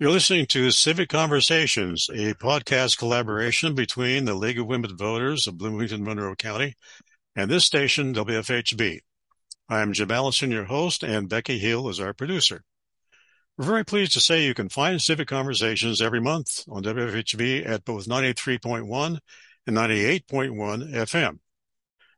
You're listening to Civic Conversations, a podcast collaboration between the League of Women Voters of Bloomington Monroe County and this station, WFHB. I'm Jim Allison, your host, and Becky Hill is our producer. We're very pleased to say you can find Civic Conversations every month on WFHB at both 93.1 and 98.1 FM.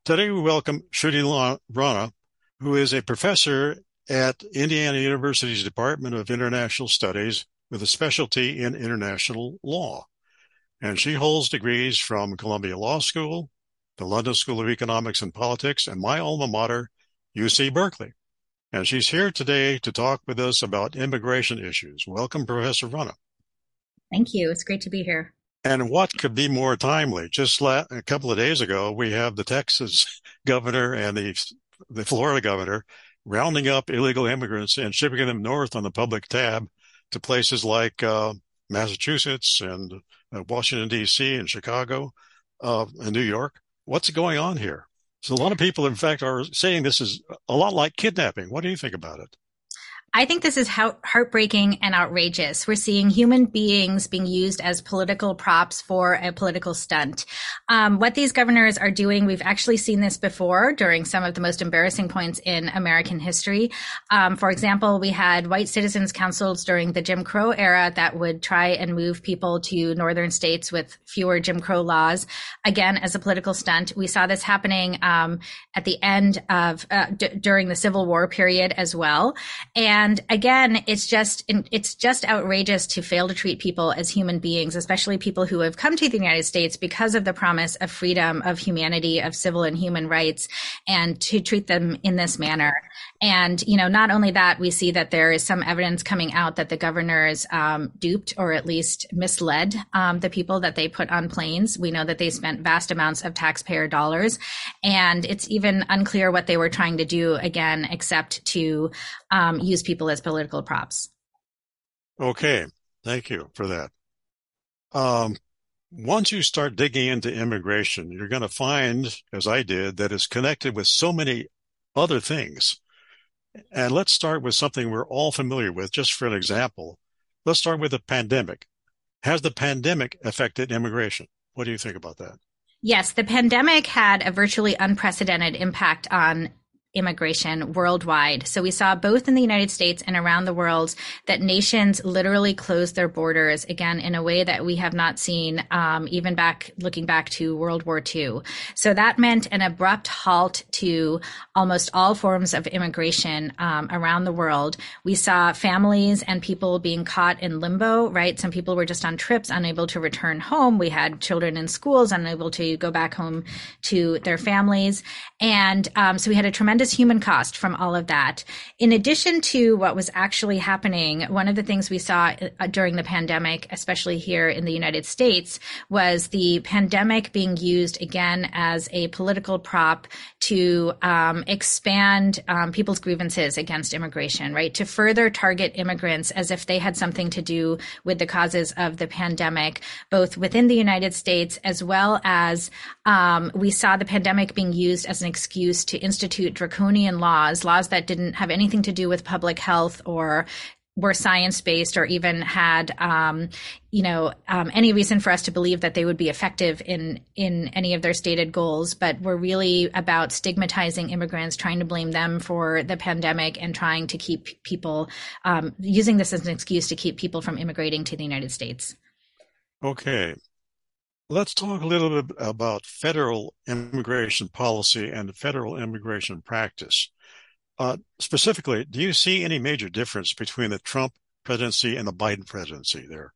Today we welcome Shruti Rana, who is a professor at Indiana University's Department of International Studies with a specialty in international law. And she holds degrees from Columbia Law School, the London School of Economics and Politics, and my alma mater, UC Berkeley. And she's here today to talk with us about immigration issues. Welcome, Professor Rana. Thank you. It's great to be here. And what could be more timely? Just la- a couple of days ago, we have the Texas governor and the the Florida governor rounding up illegal immigrants and shipping them north on the public tab to places like uh, Massachusetts and uh, Washington D.C. and Chicago uh, and New York. What's going on here? So a lot of people, in fact, are saying this is a lot like kidnapping. What do you think about it? I think this is heartbreaking and outrageous. We're seeing human beings being used as political props for a political stunt. Um, what these governors are doing, we've actually seen this before during some of the most embarrassing points in American history. Um, for example, we had white citizens councils during the Jim Crow era that would try and move people to northern states with fewer Jim Crow laws, again as a political stunt. We saw this happening um, at the end of uh, d- during the Civil War period as well, and and again, it's just, it's just outrageous to fail to treat people as human beings, especially people who have come to the United States because of the promise of freedom, of humanity, of civil and human rights, and to treat them in this manner. And, you know, not only that, we see that there is some evidence coming out that the governors um, duped or at least misled um, the people that they put on planes. We know that they spent vast amounts of taxpayer dollars. And it's even unclear what they were trying to do again, except to um, use people as political props. Okay. Thank you for that. Um, once you start digging into immigration, you're going to find, as I did, that it's connected with so many other things. And let's start with something we're all familiar with, just for an example. Let's start with the pandemic. Has the pandemic affected immigration? What do you think about that? Yes, the pandemic had a virtually unprecedented impact on immigration worldwide. So we saw both in the United States and around the world that nations literally closed their borders again in a way that we have not seen um, even back looking back to World War II. So that meant an abrupt halt to almost all forms of immigration um, around the world. We saw families and people being caught in limbo. Right, some people were just on trips, unable to return home. We had children in schools, unable to go back home to their families, and um, so we had a tremendous tremendous human cost from all of that. In addition to what was actually happening, one of the things we saw uh, during the pandemic, especially here in the United States, was the pandemic being used again as a political prop to um, expand um, people's grievances against immigration, right? To further target immigrants as if they had something to do with the causes of the pandemic, both within the United States as well as um, we saw the pandemic being used as an excuse to institute draconian laws, laws that didn't have anything to do with public health or were science based or even had um, you know um, any reason for us to believe that they would be effective in in any of their stated goals but were really about stigmatizing immigrants trying to blame them for the pandemic and trying to keep people um, using this as an excuse to keep people from immigrating to the united states. Okay let's talk a little bit about federal immigration policy and federal immigration practice uh, specifically, do you see any major difference between the Trump presidency and the Biden presidency there?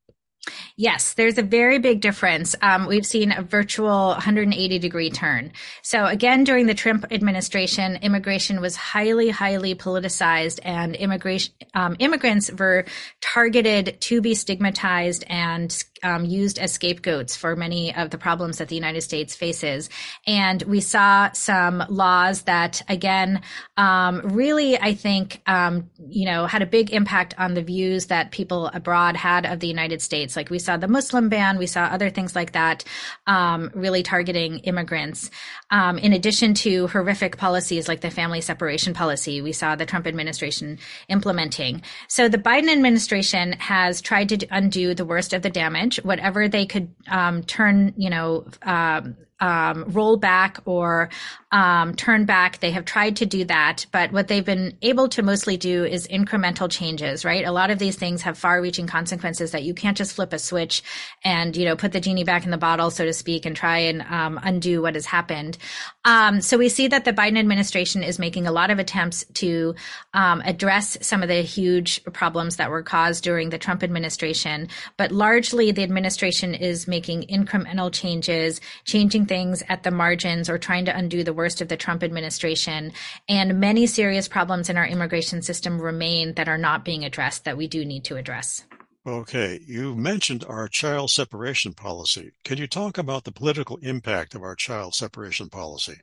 Yes, there's a very big difference. Um, we've seen a virtual 180 degree turn. So again, during the Trump administration, immigration was highly, highly politicized, and immigration um, immigrants were targeted to be stigmatized and um, used as scapegoats for many of the problems that the United States faces. And we saw some laws that, again, um, really, I think, um, you know, had a big impact on the views that people abroad had of the United States. Like we saw the Muslim ban, we saw other things like that, um, really targeting immigrants. Um, in addition to horrific policies like the family separation policy, we saw the Trump administration implementing. So the Biden administration has tried to undo the worst of the damage, whatever they could um, turn, you know, um, um, roll back or um, turn back. They have tried to do that, but what they've been able to mostly do is incremental changes, right? A lot of these things have far reaching consequences that you can't just flip a switch and, you know, put the genie back in the bottle, so to speak, and try and um, undo what has happened. Um, so we see that the Biden administration is making a lot of attempts to um, address some of the huge problems that were caused during the Trump administration, but largely the administration is making incremental changes, changing things at the margins or trying to undo the worst of the Trump administration. And many serious problems in our immigration system remain that are not being addressed that we do need to address. Okay, you mentioned our child separation policy. Can you talk about the political impact of our child separation policy?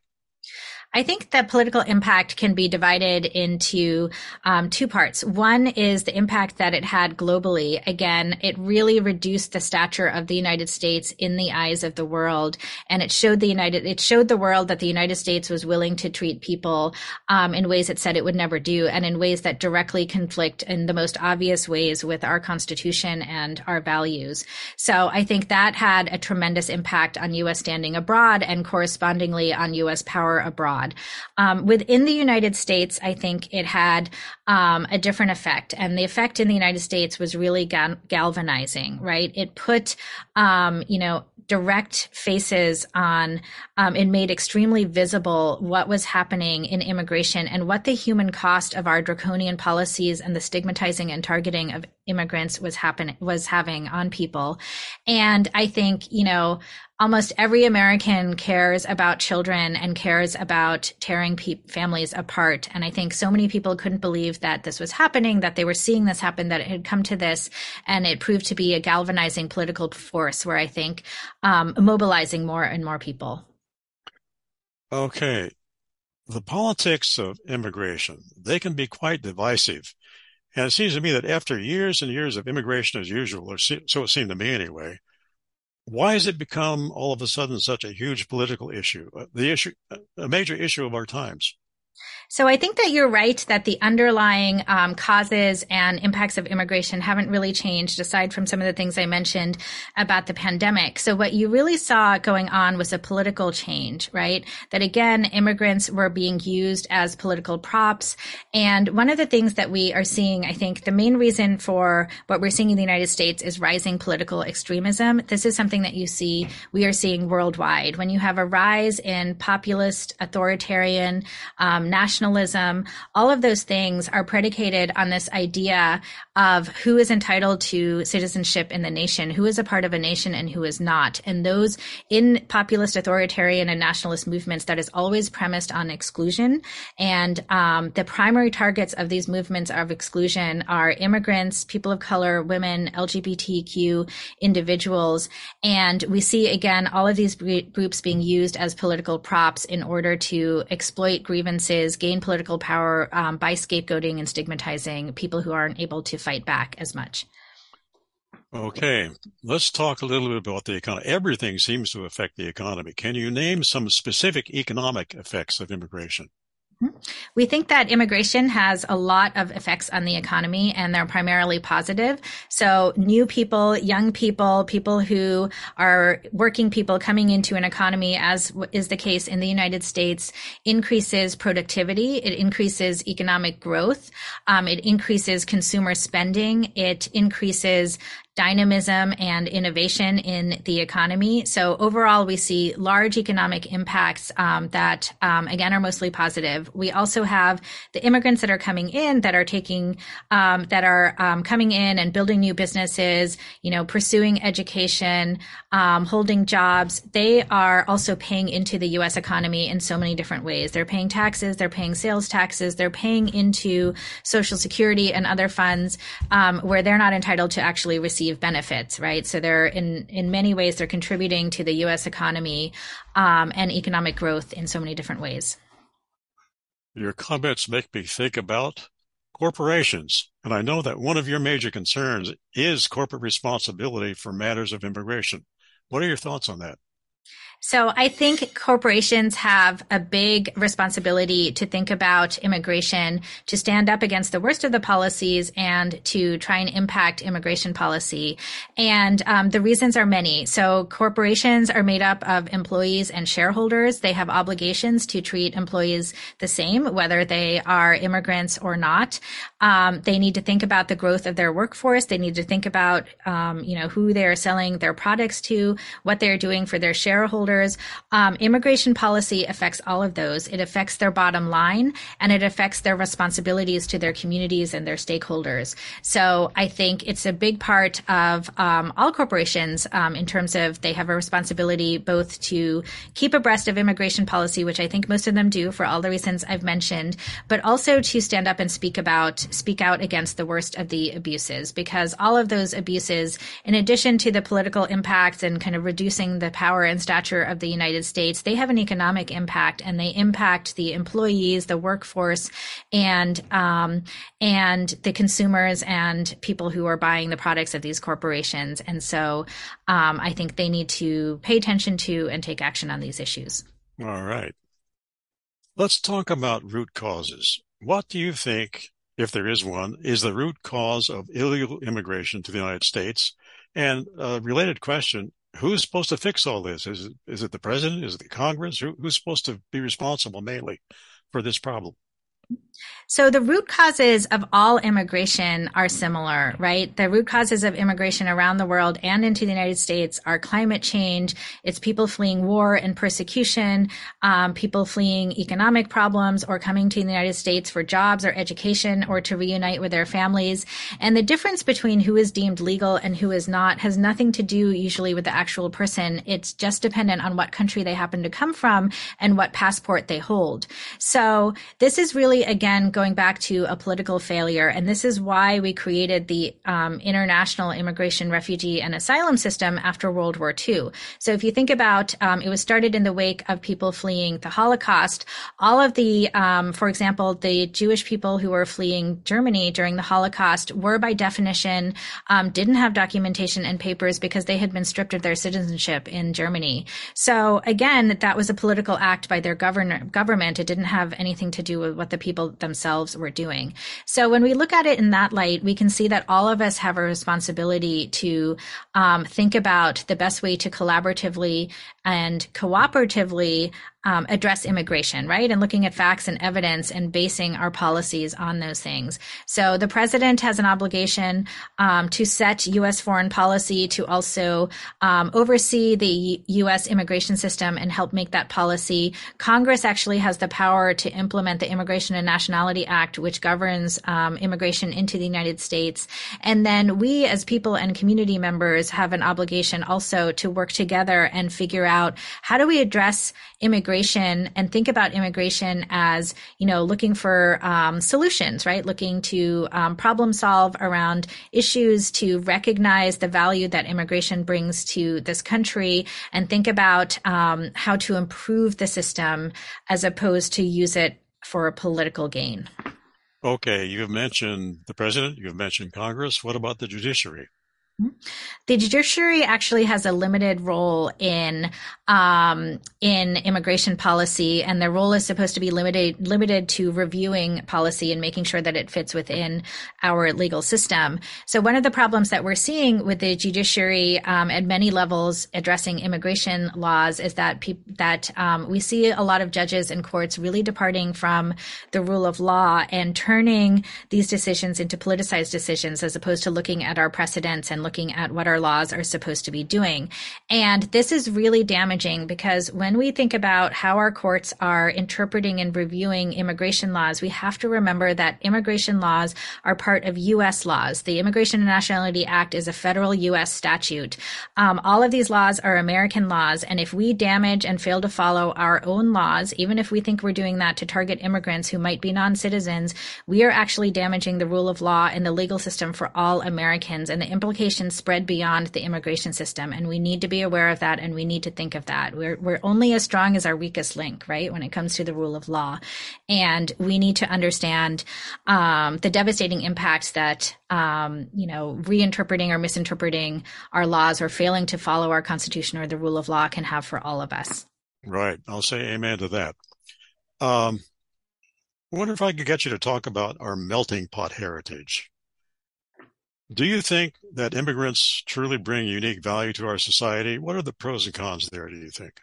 I think the political impact can be divided into um, two parts. One is the impact that it had globally. Again, it really reduced the stature of the United States in the eyes of the world, and it showed the United it showed the world that the United States was willing to treat people um, in ways it said it would never do, and in ways that directly conflict in the most obvious ways with our Constitution and our values. So I think that had a tremendous impact on U.S. standing abroad and correspondingly on U.S. power abroad abroad. Um, within the United States, I think it had um, a different effect, and the effect in the United States was really gal- galvanizing. Right? It put, um, you know, direct faces on um, and made extremely visible what was happening in immigration and what the human cost of our draconian policies and the stigmatizing and targeting of immigrants was happening was having on people and i think you know almost every American cares about children and cares about tearing pe- families apart. And I think so many people couldn't believe that this was happening, that they were seeing this happen, that it had come to this. And it proved to be a galvanizing political force where I think um, mobilizing more and more people. Okay. The politics of immigration, they can be quite divisive. And it seems to me that after years and years of immigration as usual, or so it seemed to me anyway, why has it become all of a sudden such a huge political issue, uh, the issue, a major issue of our times? So I think that you're right that the underlying um, causes and impacts of immigration haven't really changed, aside from some of the things I mentioned about the pandemic. So what you really saw going on was a political change, right? That again, immigrants were being used as political props. And one of the things that we are seeing, I think, the main reason for what we're seeing in the United States is rising political extremism. This is something that you see, we are seeing worldwide. When you have a rise in populist, authoritarian, um, nationalism, all of those things are predicated on this idea of who is entitled to citizenship in the nation, who is a part of a nation and who is not. And those in populist, authoritarian, and nationalist movements, that is always premised on exclusion. And um, the primary targets of these movements of exclusion are immigrants, people of color, women, LGBTQ individuals. And we see again all of these groups being used as political props in order to exploit grievances, gain political power um, by scapegoating and stigmatizing people who aren't able to fight back as much. Okay, let's talk a little bit about the economy. Everything seems to affect the economy. Can you name some specific economic effects of immigration? Mm-hmm. We think that immigration has a lot of effects on the economy and they're primarily positive. So new people, young people, people who are working people coming into an economy as is the case in the United States increases productivity. It increases economic growth. Um, it increases consumer spending. It increases dynamism and innovation in the economy. So overall, we see large economic impacts um, that, um, again, are mostly positive. We also have the immigrants that are coming in that are taking, um, that are um, coming in and building new businesses, you know, pursuing education, um, holding jobs. They are also paying into the U.S. economy in so many different ways. They're paying taxes, they're paying sales taxes, they're paying into Social Security and other funds um, where they're not entitled to actually receive receive benefits, right? So they're in in many ways they're contributing to the U.S. economy um, and economic growth in so many different ways. Your comments make me think about corporations, and I know that one of your major concerns is corporate responsibility for matters of immigration. What are your thoughts on that? So I think corporations have a big responsibility to think about immigration, to stand up against the worst of the policies and to try and impact immigration policy. And um, the reasons are many. So corporations are made up of employees and shareholders. They have obligations to treat employees the same, whether they are immigrants or not. Um, they need to think about the growth of their workforce. They need to think about, um, you know, who they're selling their products to, what they're doing for their shareholders um, immigration policy affects all of those. It affects their bottom line and it affects their responsibilities to their communities and their stakeholders. So I think it's a big part of um, all corporations um, in terms of they have a responsibility both to keep abreast of immigration policy, which I think most of them do for all the reasons I've mentioned, but also to stand up and speak about, speak out against the worst of the abuses because all of those abuses, in addition to the political impacts and kind of reducing the power and stature of the United States, they have an economic impact and they impact the employees, the workforce, and um, and the consumers and people who are buying the products of these corporations. And so, um, I think they need to pay attention to and take action on these issues. All right. Let's talk about root causes. What do you think, if there is one, is the root cause of illegal immigration to the United States? And a related question, who's supposed to fix all this? Is it, is it the president? Is it the Congress? Who, who's supposed to be responsible mainly for this problem? So the root causes of all immigration are similar, right? The root causes of immigration around the world and into the United States are climate change. It's people fleeing war and persecution, um, people fleeing economic problems or coming to the United States for jobs or education or to reunite with their families. And the difference between who is deemed legal and who is not has nothing to do usually with the actual person. It's just dependent on what country they happen to come from and what passport they hold. So this is really again going back to a political failure. And this is why we created the um, international immigration, refugee, and asylum system after World War II. So if you think about, um, it was started in the wake of people fleeing the Holocaust. All of the, um, for example, the Jewish people who were fleeing Germany during the Holocaust were by definition um, didn't have documentation and papers because they had been stripped of their citizenship in Germany. So again, that was a political act by their government. It didn't have anything to do with what the people themselves were doing. So when we look at it in that light, we can see that all of us have a responsibility to um, think about the best way to collaboratively and cooperatively um, address immigration, right? And looking at facts and evidence and basing our policies on those things. So the president has an obligation um, to set U.S. foreign policy, to also um, oversee the U.S. immigration system and help make that policy. Congress actually has the power to implement the Immigration and Nationality Act, which governs um, immigration into the United States. And then we, as people and community members, have an obligation also to work together and figure out how do we address immigration and think about immigration as, you know, looking for um, solutions, right? Looking to um, problem solve around issues to recognize the value that immigration brings to this country and think about um, how to improve the system as opposed to use it for a political gain. Okay, you've mentioned the president, you've mentioned Congress. What about the judiciary? The judiciary actually has a limited role in um, in immigration policy, and their role is supposed to be limited limited to reviewing policy and making sure that it fits within our legal system. So, one of the problems that we're seeing with the judiciary um, at many levels addressing immigration laws is that pe- that um, we see a lot of judges and courts really departing from the rule of law and turning these decisions into politicized decisions, as opposed to looking at our precedents and looking at what our laws are supposed to be doing. And this is really damaging because when we think about how our courts are interpreting and reviewing immigration laws, we have to remember that immigration laws are part of U.S. laws. The Immigration and Nationality Act is a federal U.S. statute. Um, all of these laws are American laws. And if we damage and fail to follow our own laws, even if we think we're doing that to target immigrants who might be non-citizens, we are actually damaging the rule of law and the legal system for all Americans. And the implications spread beyond the immigration system, and we need to be aware of that, and we need to think of that. We're we're only as strong as our weakest link, right? When it comes to the rule of law, and we need to understand um, the devastating impacts that um, you know reinterpreting or misinterpreting our laws or failing to follow our constitution or the rule of law can have for all of us. Right. I'll say amen to that. Um, I wonder if I could get you to talk about our melting pot heritage. Do you think that immigrants truly bring unique value to our society? What are the pros and cons there, do you think?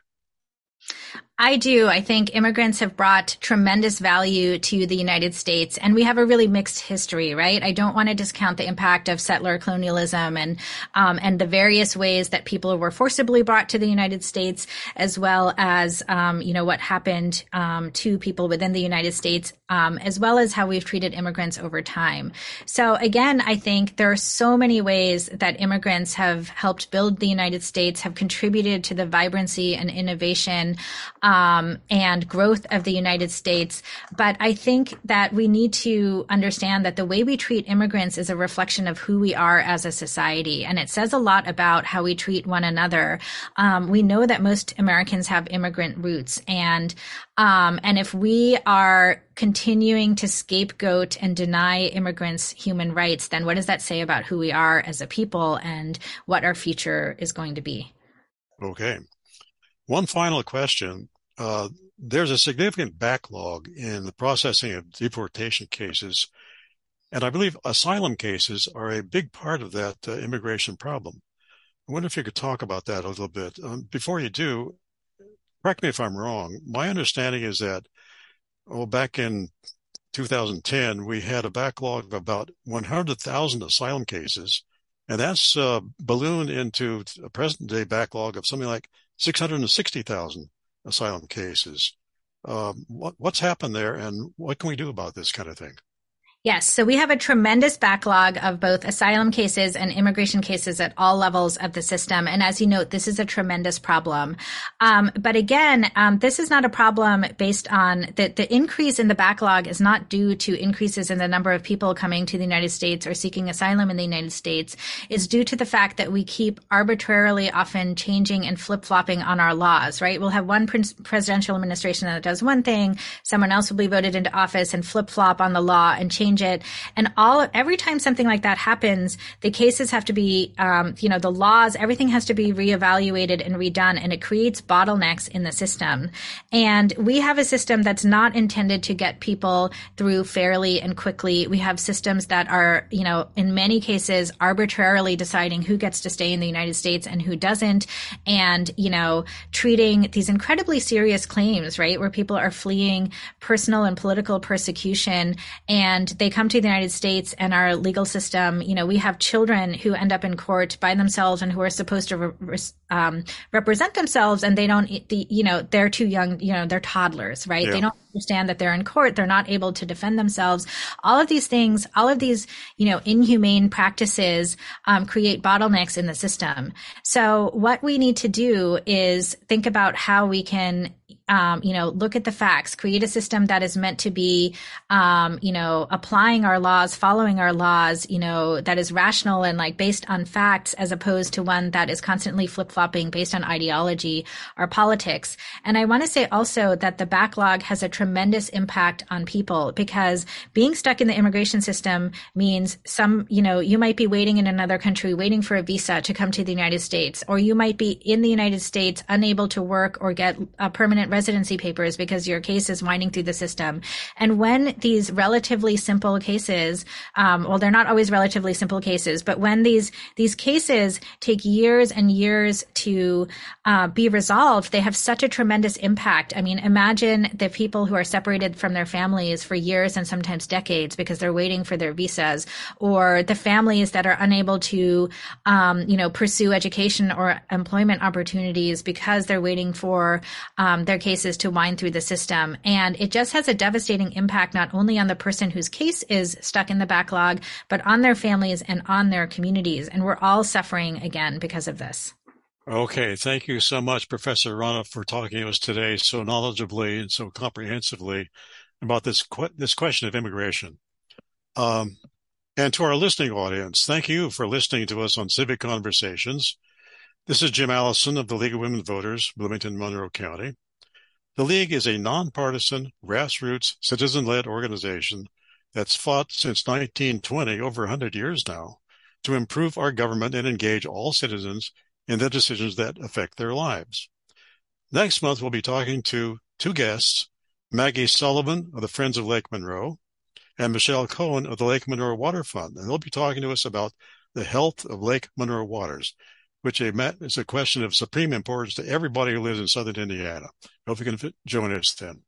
I do. I think immigrants have brought tremendous value to the United States, and we have a really mixed history, right? I don't want to discount the impact of settler colonialism and um, and the various ways that people were forcibly brought to the United States, as well as um, you know what happened um, to people within the United States, um, as well as how we've treated immigrants over time. So again, I think there are so many ways that immigrants have helped build the United States, have contributed to the vibrancy and innovation um, and growth of the United States. But I think that we need to understand that the way we treat immigrants is a reflection of who we are as a society. And it says a lot about how we treat one another. Um, we know that most Americans have immigrant roots. And, um, and if we are continuing to scapegoat and deny immigrants human rights, then what does that say about who we are as a people and what our future is going to be? Okay. One final question. Uh, there's a significant backlog in the processing of deportation cases, and I believe asylum cases are a big part of that uh, immigration problem. I wonder if you could talk about that a little bit. Um, before you do, correct me if I'm wrong. My understanding is that, well, back in 2010, we had a backlog of about 100,000 asylum cases, and that's uh, ballooned into a present day backlog of something like 660,000 asylum cases. Um, what, what's happened there, and what can we do about this kind of thing? Yes. So we have a tremendous backlog of both asylum cases and immigration cases at all levels of the system. And as you note, this is a tremendous problem. Um, but again, um, this is not a problem based on the, the increase in the backlog is not due to increases in the number of people coming to the United States or seeking asylum in the United States. It's due to the fact that we keep arbitrarily often changing and flip flopping on our laws, right? We'll have one presidential administration that does one thing. Someone else will be voted into office and flip flop on the law and change change it. And all every time something like that happens, the cases have to be, um, you know, the laws, everything has to be reevaluated and redone, and it creates bottlenecks in the system. And we have a system that's not intended to get people through fairly and quickly. We have systems that are, you know, in many cases arbitrarily deciding who gets to stay in the United States and who doesn't, and you know, treating these incredibly serious claims, right, where people are fleeing personal and political persecution and they come to the United States and our legal system, you know, we have children who end up in court by themselves and who are supposed to re- um, represent themselves and they don't, the, you know, they're too young, you know, they're toddlers, right? Yeah. They don't understand that they're in court. They're not able to defend themselves. All of these things, all of these, you know, inhumane practices um, create bottlenecks in the system. So what we need to do is think about how we can um, you know, look at the facts, create a system that is meant to be, um, you know, applying our laws, following our laws, you know, that is rational and like based on facts as opposed to one that is constantly flip flopping based on ideology or politics. And I want to say also that the backlog has a tremendous impact on people because being stuck in the immigration system means some, you know, you might be waiting in another country, waiting for a visa to come to the United States, or you might be in the United States unable to work or get permanent residency papers because your case is winding through the system. And when these relatively simple cases, um, well, they're not always relatively simple cases, but when these these cases take years and years to uh, be resolved, they have such a tremendous impact. I mean, imagine the people who are separated from their families for years and sometimes decades because they're waiting for their visas, or the families that are unable to, um, you know, pursue education or employment opportunities because they're waiting for um, their cases to wind through the system. And it just has a devastating impact not only on the person whose case is stuck in the backlog, but on their families and on their communities. And we're all suffering again because of this. Okay, thank you so much, Professor Rana, for talking to us today so knowledgeably and so comprehensively about this this question of immigration. Um, And to our listening audience, thank you for listening to us on Civic Conversations. This is Jim Allison of the League of Women Voters, Bloomington, Monroe County. The League is a nonpartisan, grassroots, citizen-led organization that's fought since 1920, over 100 years now, to improve our government and engage all citizens in the decisions that affect their lives. Next month, we'll be talking to two guests, Maggie Sullivan of the Friends of Lake Monroe and Michelle Cohen of the Lake Monroe Water Fund. And they'll be talking to us about the health of Lake Monroe waters, which is a question of supreme importance to everybody who lives in southern Indiana. Hope you can join us then.